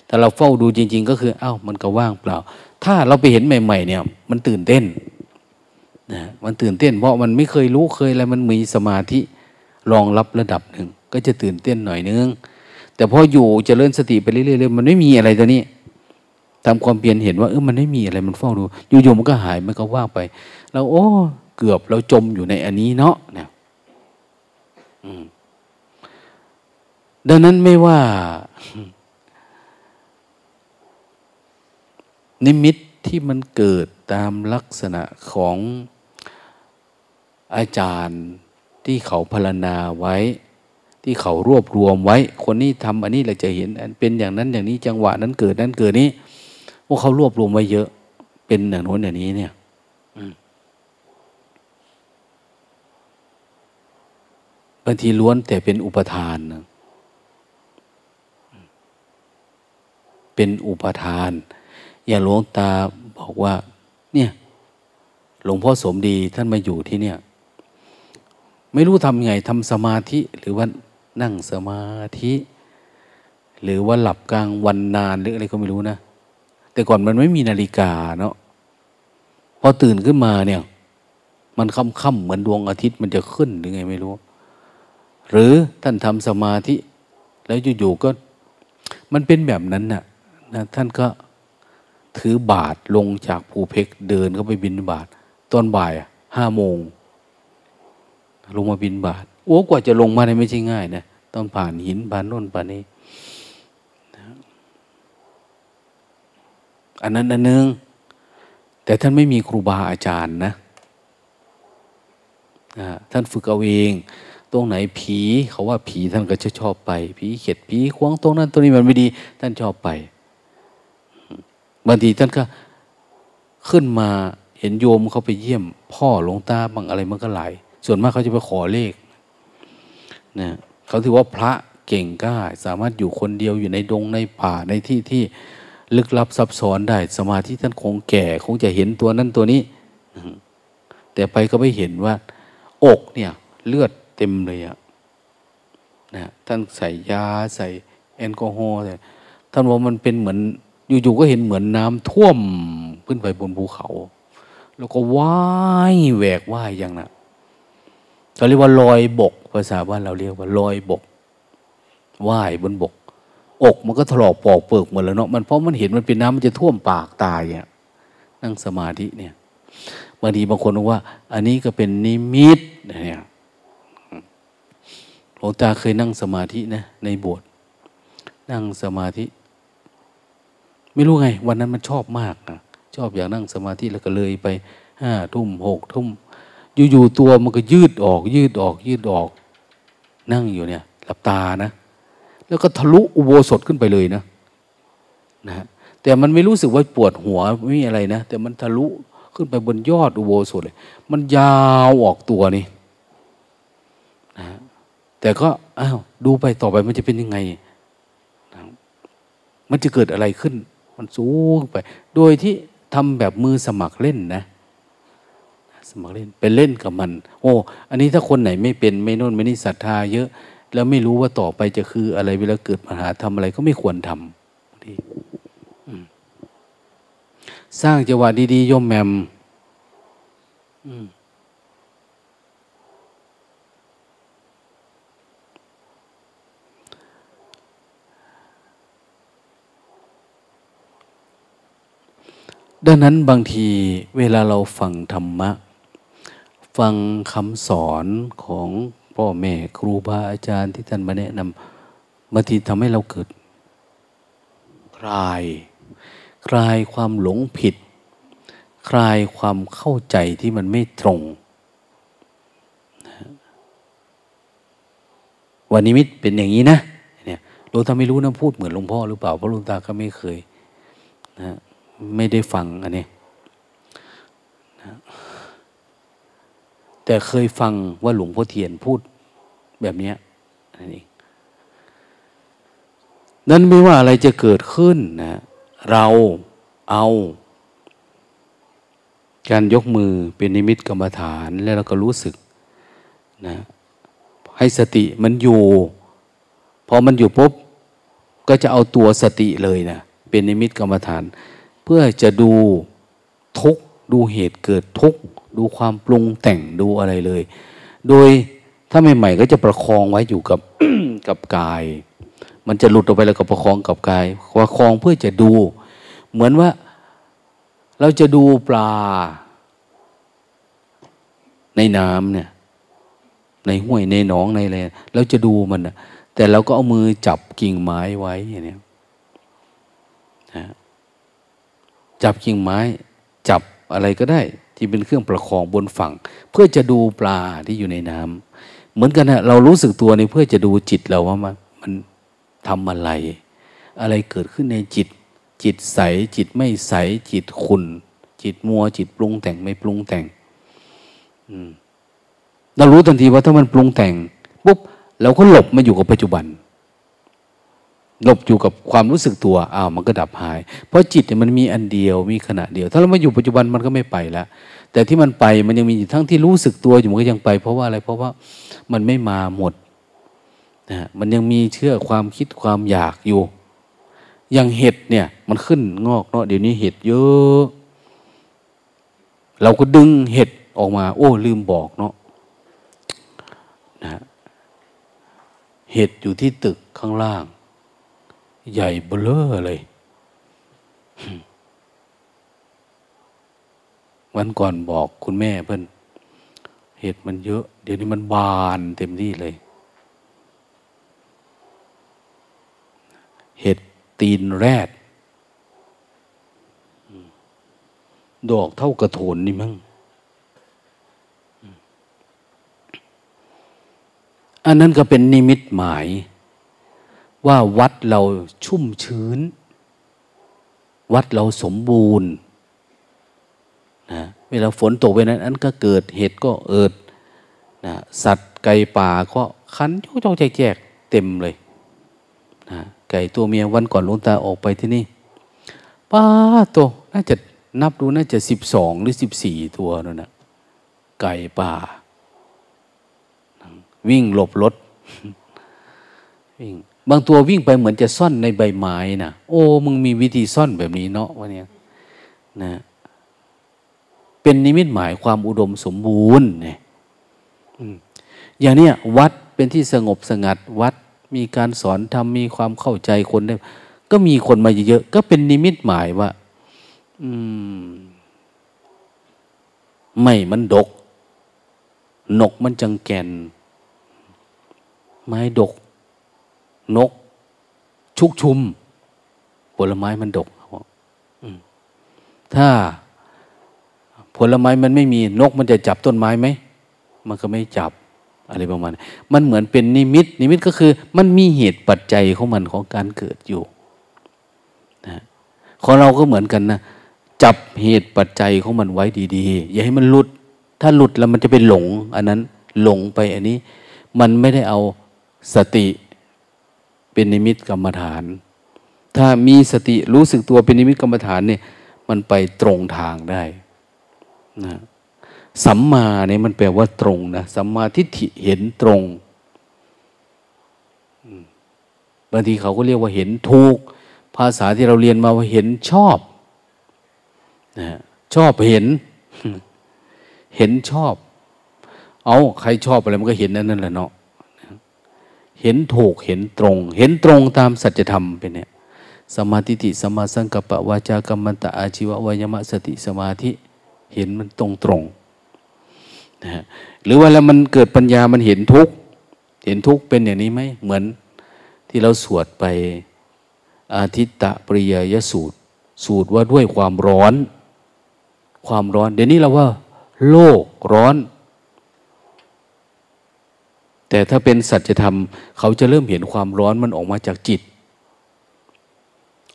แต่เราเฝ้าดูจริง ๆ ก็คือ เอา้า มันก็ว่างเปล่า ถ้าเราไปเห็นใหม่ ๆ เนี่ย มันตื่นเต้นนะมันตื่นเต้น เพราะมันไม่เคยรู้เคยอะไรมันมีสมาธิ รองรับระดับหนึ่ง ก็จะตื่นเต้นหน่อยนึง แต่พออยู่จเจริญสติไปเรื่อยๆมันไม่มีอะไรตัวนี้ทำความเปลี่ยนเห็นว่าเออมันไม่มีอะไรมันเฝ้าดู อยู่ๆมันก็หายมันก็ว่างไป เราโอ้ เกือบเราจมอยู่ในอันนี้เนาะเนี่ยดังนั้นไม่ว่า นิมิตที่มันเกิดตามลักษณะของอาจารย์ ที่เขาพรณนาไว้ ที่เขารวบรวมไว้ คนนี้ทำอันนี้เราจะเห็นเป็นอย่างนั้นอย่างนี้จังหวะนั้นเกิดนั้นเกิดนี้พวกเขารวบรวมไว้เยอะ เป็นอย่างโน้นอย่างนี้เนี่ยบางทีล้วนแต่เป็นอุปทานนะเป็นอุปทาน อย่าหลวงตาบอกว่า เนี่ย หลวงพ่อสมดีท่านมาอยู่ที่เนี่ย ไม่รู้ทำไงทำสมาธิหรือว่านั่งสมาธิ หรือว่าหลับกลางวันนานหรืออะไรก็ไม่รู้นะ แต่ก่อนมันไม่มีนาฬิกาเนาะพอตื่นขึ้นมาเนี่ย มันค่ำๆเหมือนดวงอาทิตย์มันจะขึ้นหรือไงไม่รู้ หรือท่านทำสมาธิ แล้วอยู่ๆก็ มันเป็นแบบนั้นน่ะนะท่านก็ถือบาทลงจากภูเพกเดินเข้าไปบินบาท ตอนบ่ายห้าโมง ลงมาบินบาทโอ้กว่าจะลงมาได้ไม่ใช่ง่ายนะต้องผ่านหินผ่านโน่นผ่านนี้อันนั้นอันนึง แต่ท่านไม่มีครูบาอาจารย์นะท่านฝึกเอาเอง ตรงไหนผีเขาว่าผีท่านก็จะชอบไป ผีเข็ดผีควงตรงนั้นตรงนี้มันไม่ดี ท่านชอบไปบางทีท่านก็ขึ้นมาเห็นโยมเขาไปเยี่ยม พ่อหลวงตาบางอะไรมันก็หลาย ส่วนมากเขาจะไปขอเลขนะเขาถือว่าพระเก่งกล้า สามารถอยู่คนเดียวอยู่ในดงในป่าในที่ที่ลึกลับซับซ้อนได้ สมาธิท่านคงแก่ คงจะเห็นตัวนั้นตัวนี้ แต่ไปก็ไม่เห็นว่า อกเนี่ยเลือดเต็มเลยอะนะท่านใส่ยาใส่แอลกอฮอล์ท่านว่ามันเป็นเหมือน อยู่ๆก็เห็นเหมือนน้ำท่วมขึ้นไปบนภูเขา แล้วก็ว่ายแหวกว่ายอย่างนั้น เราเรียกว่าลอยบก ภาษาบ้านเราเรียกว่าลอยบกว่ายบนบก อกมันก็ถลอกปอกเปิกหมดแล้วเนาะมันเพราะมันเห็นมันเป็นน้ำมันจะท่วมปากตายเนี่ยนั่งสมาธิเนี่ยบางทีบางคนบอกว่า อันนี้ก็เป็นนิมิตเนี่ยหลวงตาเคยนั่งสมาธินะในโบสถ์นั่งสมาธิ ไม่รู้ไง วันนั้นมันชอบมากนะชอบอยากนั่งสมาธิแล้วก็เลยไปห้าทุ่มหกทุ่ม อยู่ๆตัวมันก็ยืดออก ยืดออก ยืดออก นั่งอยู่เนี่ย หลับตานะ แล้วก็ทะลุอุโบสถขึ้นไปเลยนะนะ แต่มันไม่รู้สึกว่าปวดหัวไม่มีอะไรนะ แต่มันทะลุขึ้นไปบนยอดอุโบสถเลย มันยาวออกตัวนี่นะแต่ก็อ้าวดูไปต่อไปมันจะเป็นยังไงนะมันจะเกิดอะไรขึ้น มันสูงไป โดยที่ทำแบบมือสมัครเล่นนะ สมัครเล่นเป็นเล่นกับมัน โอ้ อันนี้ถ้าคนไหนไม่เป็นไม่น่นไม่นี่ศรัทธาเยอะ แล้วไม่รู้ว่าต่อไปจะคืออะไรเวลาเกิดปัญหาทำอะไรก็ไม่ควรทำที่สร้างจังหวะดีๆย่อมแมมดังนั้นบางทีเวลาเราฟังธรรมะ ฟังคำสอนของพ่อแม่ครูบาอาจารย์ที่ท่านมาแนะนำบางทีทำให้เราเกิด คลาย คลายความหลงผิด คลายความเข้าใจที่มันไม่ตรง วันนิมิตเป็นอย่างนี้นะเนี่ยหลวงตาไม่รู้นะพูดเหมือนหลวงพ่อหรือเปล่าเพราะหลวงตาก็ไม่เคยนะไม่ได้ฟังอันนี้นะ แต่เคยฟังว่าหลวงพ่อเทียนพูดแบบนี้นั่นเองนั้นไม่ว่าอะไรจะเกิดขึ้นนะเราเอา การยกมือเป็นนิมิตกรรมฐานแล้วเราก็รู้สึกนะให้สติมันอยู่พอมันอยู่ปุ๊บก็จะเอาตัวสติเลยนะเป็นนิมิตกรรมฐาน เพื่อจะดูทุกดูเหตุเกิดทุกข์ ดูความปรุงแต่งดูอะไรเลย โดยถ้าใหม่ๆก็จะประคองไว้อยู่กับกับกาย มันจะหลุดออกไปแล้วก็ประคองกับกายประคองเพื่อจะดู เหมือนว่าเราจะดูปลา ในน้ำเนี่ย ในห้วยในหนองในอะไรเราจะดูมันนะแต่เราก็เอามือจับกิ่งไม้ไว้อย่างนี้นะจับกิ่งไม้ จับอะไรก็ได้ ที่เป็นเครื่องประคองบนฝั่ง เพื่อจะดูปลาที่อยู่ในน้ำเหมือนกันนะเรารู้สึกตัวในเพื่อจะดูจิตเราว่ามันมันทำอะไร อะไรเกิดขึ้นในจิต จิตใสจิตไม่ใสจิตขุนจิตมัวจิตปรุงแต่งไม่ปรุงแต่งเรารู้ทันทีว่าถ้ามันปรุงแต่งปุ๊บเราก็หลบมาอยู่กับปัจจุบัน หลบอยู่กับความรู้สึกตัวอ้าวมันก็ดับหาย เพราะจิตเนี่ยมันมีอันเดียวมีขณะเดียว ถ้าเรามาอยู่ปัจจุบันมันก็ไม่ไปแล้วแต่ที่มันไปมันยังมีทั้งที่รู้สึกตัวอยู่มันก็ยังไป เพราะว่าอะไรเพราะว่ามันไม่มาหมดนะมันยังมีเชื่อความคิดความอยากอยู่ อย่างเห็ดเนี่ย มันขึ้นงอกเนาะเดี๋ยวนี้เห็ดเยอะ เราก็ดึงเห็ดออกมา โอ้ ลืมบอกเนาะนะเห็ดอยู่ที่ตึกข้างล่าง ใหญ่เบลอเลย วันก่อนบอกคุณแม่เพื่อนเห็ดมันเยอะ เดี๋ยวนี้มันบานเต็มที่เลย เห็ดตีนแรด ดอกเท่ากระโถนนี่มั้งอันนั้นก็เป็นนิมิตหมาย ว่าวัดเราชุ่มชื้น วัดเราสมบูรณ์นะเวลาฝนตกไปนั้นอันก็เกิดเหตุก็เอิดนะสัตว์ไก่ป่าก็คันโจ้าแจกเต็มเลยนะไก่ตัวเมียวันก่อนลุงตาออกไปที่นี่ป้าตัวน่าจะนับดูน่าจะสิบสองหรือสิบสี่ตัวนั่นนะไก่ป่า วิ่งหลบรถวิ่ง บางตัววิ่งไปเหมือนจะซ่อนในใบไม้นะโอ้มึงมีวิธีซ่อนแบบนี้เนาะวะเนี่ยนะเป็นนิมิตหมายความอุดมสมบูรณ์เนี่ยอย่างเนี้ยวัดเป็นที่สงบสงัดวัดมีการสอนทำมีความเข้าใจคนได้ ก็มีคนมาเยอะก็เป็นนิมิตหมายว่าอืมไม่มันดก นกมันจังแกน ไม้ดก นก ชุกชุม ผลไม้มันดกถ้าผลไม้มันไม่มีนกมันจะจับต้นไม้ไหม มันก็ไม่จับอะไรประมาณ มันเหมือนเป็นนิมิต นิมิตก็คือ มันมีเหตุปัจจัยของมันของการเกิดอยู่นะของเราก็เหมือนกันนะจับเหตุปัจจัยของมันไว้ดีๆ อย่าให้มันหลุด ถ้าหลุดแล้วมันจะไปหลง อันนั้นหลงไปอันนี้ มันไม่ได้เอาสติ เป็นนิมิตกรรมฐาน ถ้ามีสติรู้สึกตัวเป็นนิมิตกรรมฐานเนี่ยมันไปตรงทางได้นะสัมมาเนี่ยมันแปลว่าตรงนะสัมมาทิฏฐิเห็นตรงบางทีเขาก็เรียกว่าเห็นถูก ภาษาที่เราเรียนมาว่าเห็นชอบนะชอบเห็น เห็นชอบ เอาใครชอบอะไรมันก็เห็นนั่นนั่นแหละเนาะ เห็นถูกเห็นตรง เห็นตรงตามสัจธรรมเป็นเนี่ยสมาธิติสมาสังกัปปะวาจากรรมันตะอาชีวะวายมะสติสมาธิเห็นมันตรงตรงนะหรือว่าแล้วมันเกิดปัญญามันเห็นทุกเห็นทุกเป็นอย่างนี้ไหมเหมือนที่เราสวดไปอาทิตตะปริยยสูตร สูตรว่าด้วยความร้อน ความร้อน เดี๋ยวนี้เราว่า โลกร้อน แต่ถ้าเป็นสัจธรรม เขาจะเริ่มเห็นความร้อนมันออกมาจากจิต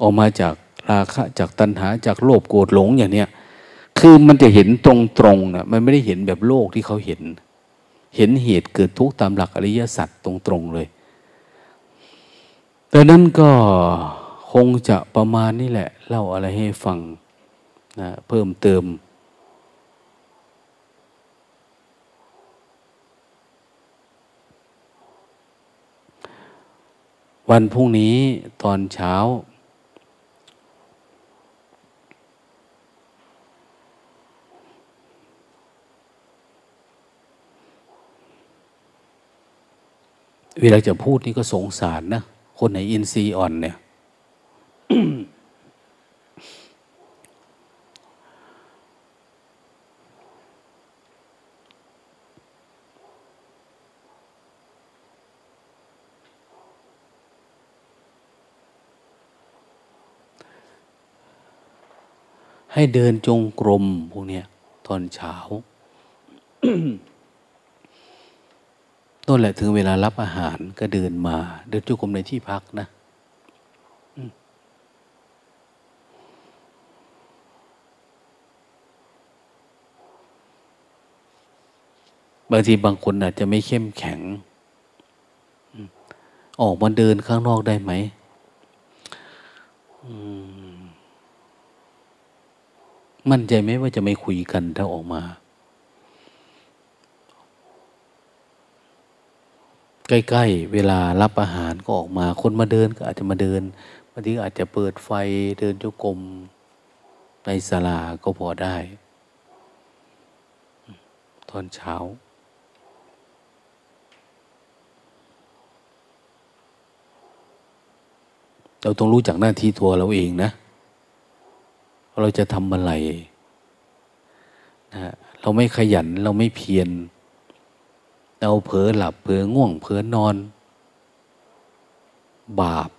ออกมาจากราคะจากตัณหาจากโลภโกรธหลงอย่างเนี้ยคือมันจะเห็นตรงๆนะมันไม่ได้เห็นแบบโลกที่เขาเห็น เห็นเหตุเกิดทุกข์ตามหลักอริยสัจตรงๆเลยดังนั้นก็คงจะประมาณนี้แหละ เล่าอะไรให้ฟังนะเพิ่มเติม วันพรุ่งนี้ตอนเช้า เวลาจะพูดนี่ก็สงสารนะ คนไหนอินทรีย์อ่อนเนี่ย ให้เดินจงกรมพวกเนี้ยตอนเช้าต้นแหละถึงเวลารับอาหารก็เดินมา เดินจงกรมในที่พักนะบางทีบางคนอาจจะไม่เข้มแข็ง ออกมาเดินข้างนอกได้ไหม มั่นใจไหมว่าจะไม่คุยกันถ้าออกมา ใกล้ๆเวลารับอาหารก็ออกมา คนมาเดินก็อาจจะมาเดินบางทีอาจจะเปิดไฟเดินจุกรมในศาลาก็พอได้ ตอนเช้าเราต้องรู้จักหน้าที่ตัวเราเองนะ เราจะทำอะไรนะเราไม่ขยันเราไม่เพียรเราเผลอหลับเผลอง่วงเผลอนอน บาป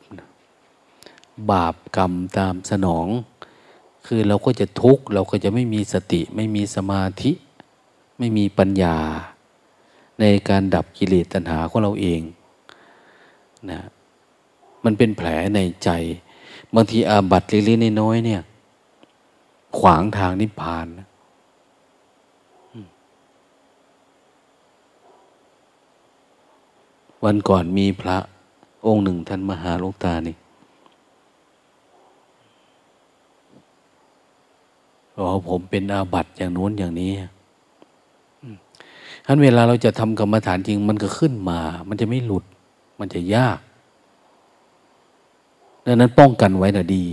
บาปกรรมตามสนอง คือเราก็จะทุกข์เราก็จะไม่มีสติ ไม่มีสมาธิ ไม่มีปัญญา ในการดับกิเลสตัณหาของเราเองนะมันเป็นแผลในใจ บางทีอาบัตเล็กๆน้อยๆเนี่ย ขวางทางนิพพานนะวันก่อนมีพระองค์หนึ่งท่านมหาลูกตานี่บอกผมเป็นอาบัตอย่างโน้นอย่างนี้ท่านเวลาเราจะทำกรรมฐานจริง มันก็ขึ้นมา มันจะไม่หลุด มันจะยาก ดังนั้นป้องกันไว้น่ะดี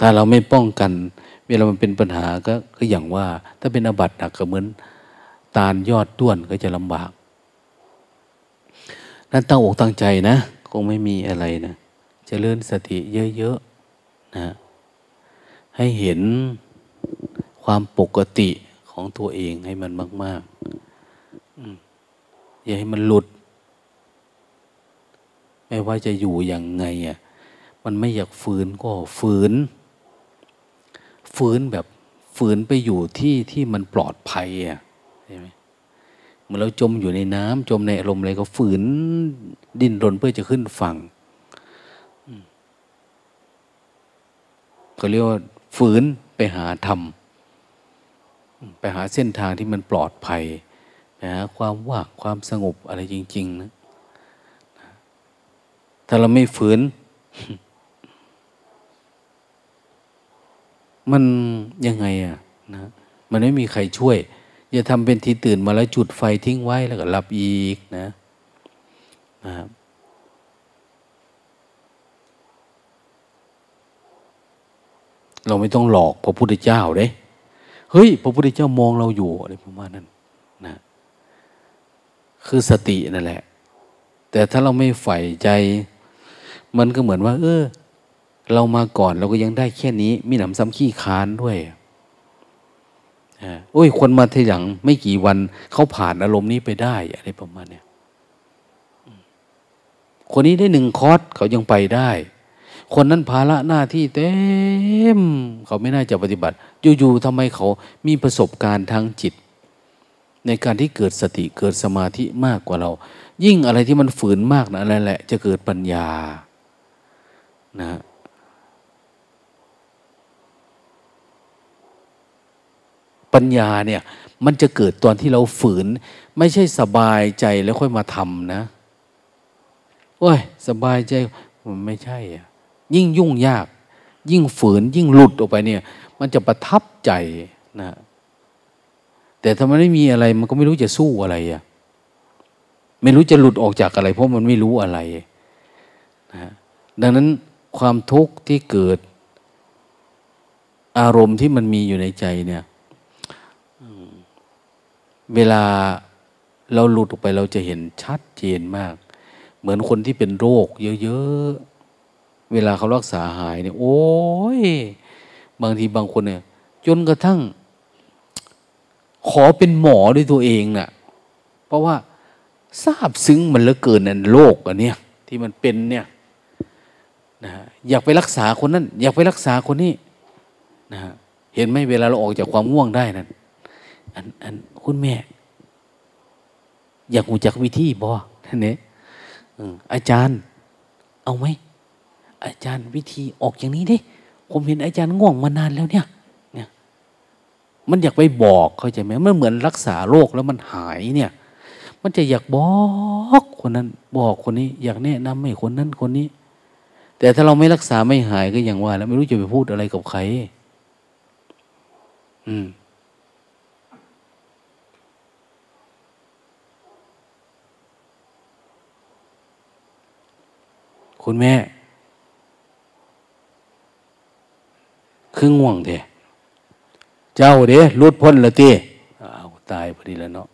ถ้าเราไม่ป้องกัน เวลามันเป็นปัญหาก็ก็อย่างว่า ถ้าเป็นอบัตหนักก็เหมือนตาลยอดต้วนก็จะลำบาก นั้นตั้งอกตั้งใจนะ คงไม่มีอะไรนะจะเลื่อนสติเยอะๆนะให้เห็นความปกติของตัวเองให้มันมากๆอืมอย่าให้มันหลุด ไม่ว่าจะอยู่อย่างไงอะมันไม่อยากฝืนก็ฝืน ฝืนแบบฝืนไปอยู่ที่ที่มันปลอดภัยอะใช่ไหมเมื่อเราจมอยู่ในน้ำจมในอารมณ์อะไรก็ฝืนดิ้นรนเพื่อจะขึ้นฝั่งก็เรียกว่าฝืนไปหาธรรมไปหาเส้นทางที่มันปลอดภัยนะความว่างความสงบอะไรจริง ๆ นะ ถ้าเราไม่ฝืน มันยังไงอะนะมันไม่มีใครช่วยอย่าทำเป็นทีตื่นมาแล้วจุดไฟทิ้งไว้แล้วก็หลับอีกนะนะครับเราไม่ต้องหลอกพระพุทธเจ้าเด้เฮ้ย พระพุทธเจ้ามองเราอยู่อะไรประมาณนั้นนะคือสตินั่นแหละ แต่ถ้าเราไม่ใฝ่ใจ มันก็เหมือนว่า เออ เรามาก่อนเราก็ยังได้แค่นี้ มีหนำซ้ำขี้ค้านด้วยโอ้ย คนมาทีหลังไม่กี่วันเขาผ่านอารมณ์นี้ไปได้อะไรประมาณเนี้ยคนนี้ได้หนึ่งคอร์สเขายังไปได้ คนนั้นภาระหน้าที่เต็ม เขาไม่น่าจะปฏิบัติ อยู่ๆทำไมเขามีประสบการณ์ทางจิต ในการที่เกิดสติเกิดสมาธิมากกว่าเรา ยิ่งอะไรที่มันฝืนมากนะอะไรแหละ จะเกิดปัญญานะ ปัญญาเนี่ยมันจะเกิดตอนที่เราฝืน ไม่ใช่สบายใจแล้วค่อยมาทำนะโอ้ยสบายใจมันไม่ใช่อะยิ่งยุ่งยาก ยิ่งฝืนยิ่งหลุดออกไปเนี่ย มันจะประทับใจนะ แต่ถ้ามันไม่มีอะไร มันก็ไม่รู้จะสู้อะไรอะไม่รู้จะหลุดออกจากอะไร เพราะมันไม่รู้อะไรนะดังนั้นความทุกข์ที่เกิดอารมณ์ที่มันมีอยู่ในใจเนี่ย เวลาเราหลุดออกไปเราจะเห็นชัดเจนมาก เหมือนคนที่เป็นโรค เยอะๆ เวลาเขารักษาหายเนี่ย โอ้ย บางทีบางคนเนี่ย จนกระทั่ง ขอเป็นหมอด้วยตัวเองนะ่ะ เพราะว่าทราบซึ้งมันเหลือเกินนั่นโรคอันเนี้ยที่มันเป็นเนี่ยนะอยากไปรักษาคนนั้น อยากไปรักษาคนนี้นะเห็นไหมเวลาเราออกจากความง่วงได้นั่น อันอันคุณแม่ อยากหูจักวิธีบอท่านเนี่ยอาจารย์ เอาไหมอาจารย์วิธีออกอย่างนี้ดิผมเห็นอาจารย์ง่วงมานานแล้วเนี่ย เนี่ย มันอยากไปบอกเข้าใจไหมมันเหมือนรักษาโรคแล้วมันหายเนี่ย มันจะอยากบอกคนนั้น บอกคนนี้ อยากแนะนำให้คนนั้นคนนี้ แต่ถ้าเราไม่รักษาไม่หายก็อย่างว่า แล้วไม่รู้จะไปพูดอะไรกับใคร อืม คุณแม่ คือง่วงเถอะเจ้าเด้รุดพ้นละตีเอาตายพอดีแล้วเนาะ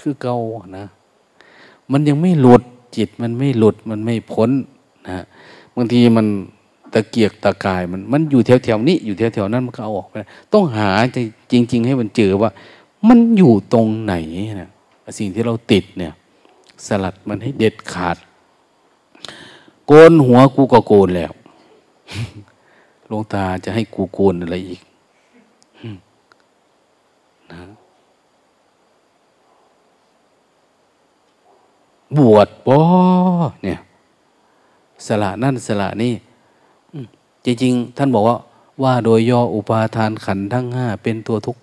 คือเก่านะ มันยังไม่หลุดจิตมันไม่หลุดมันไม่พ้นนะบางทีมันตะเกียกตะกายมันมันอยู่แถวแถวนี้อยู่แถวแถวนั้นมันก็เอาออกไปต้องหาจริงๆให้มันเจอว่า มันอยู่ตรงไหนนะสิ่งที่เราติดเนี่ย สลัดมันให้เด็ดขาด โกนหัวกูก็โกนแล้วลวงตาจะให้กูโกนอะไรอีกนะบวชบ่เนี่ย สละนั่นสละนี่จริงๆ ท่านบอกว่า ว่าโดยย่ออุปาทานขันทั้งห้าเป็นตัวทุก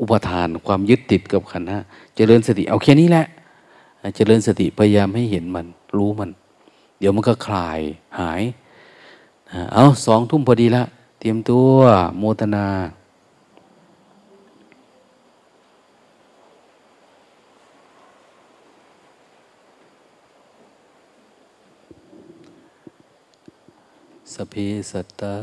อุปทานความยึดติดกับขันห้าเจริญสติเอาแค่นี้แหละ เจริญสติพยายามให้เห็นมัน รู้มัน เดี๋ยวมันก็คลายหาย เอาสองทุ่มพอดีละ เตรียมตัวโมตนาสเพสัตตา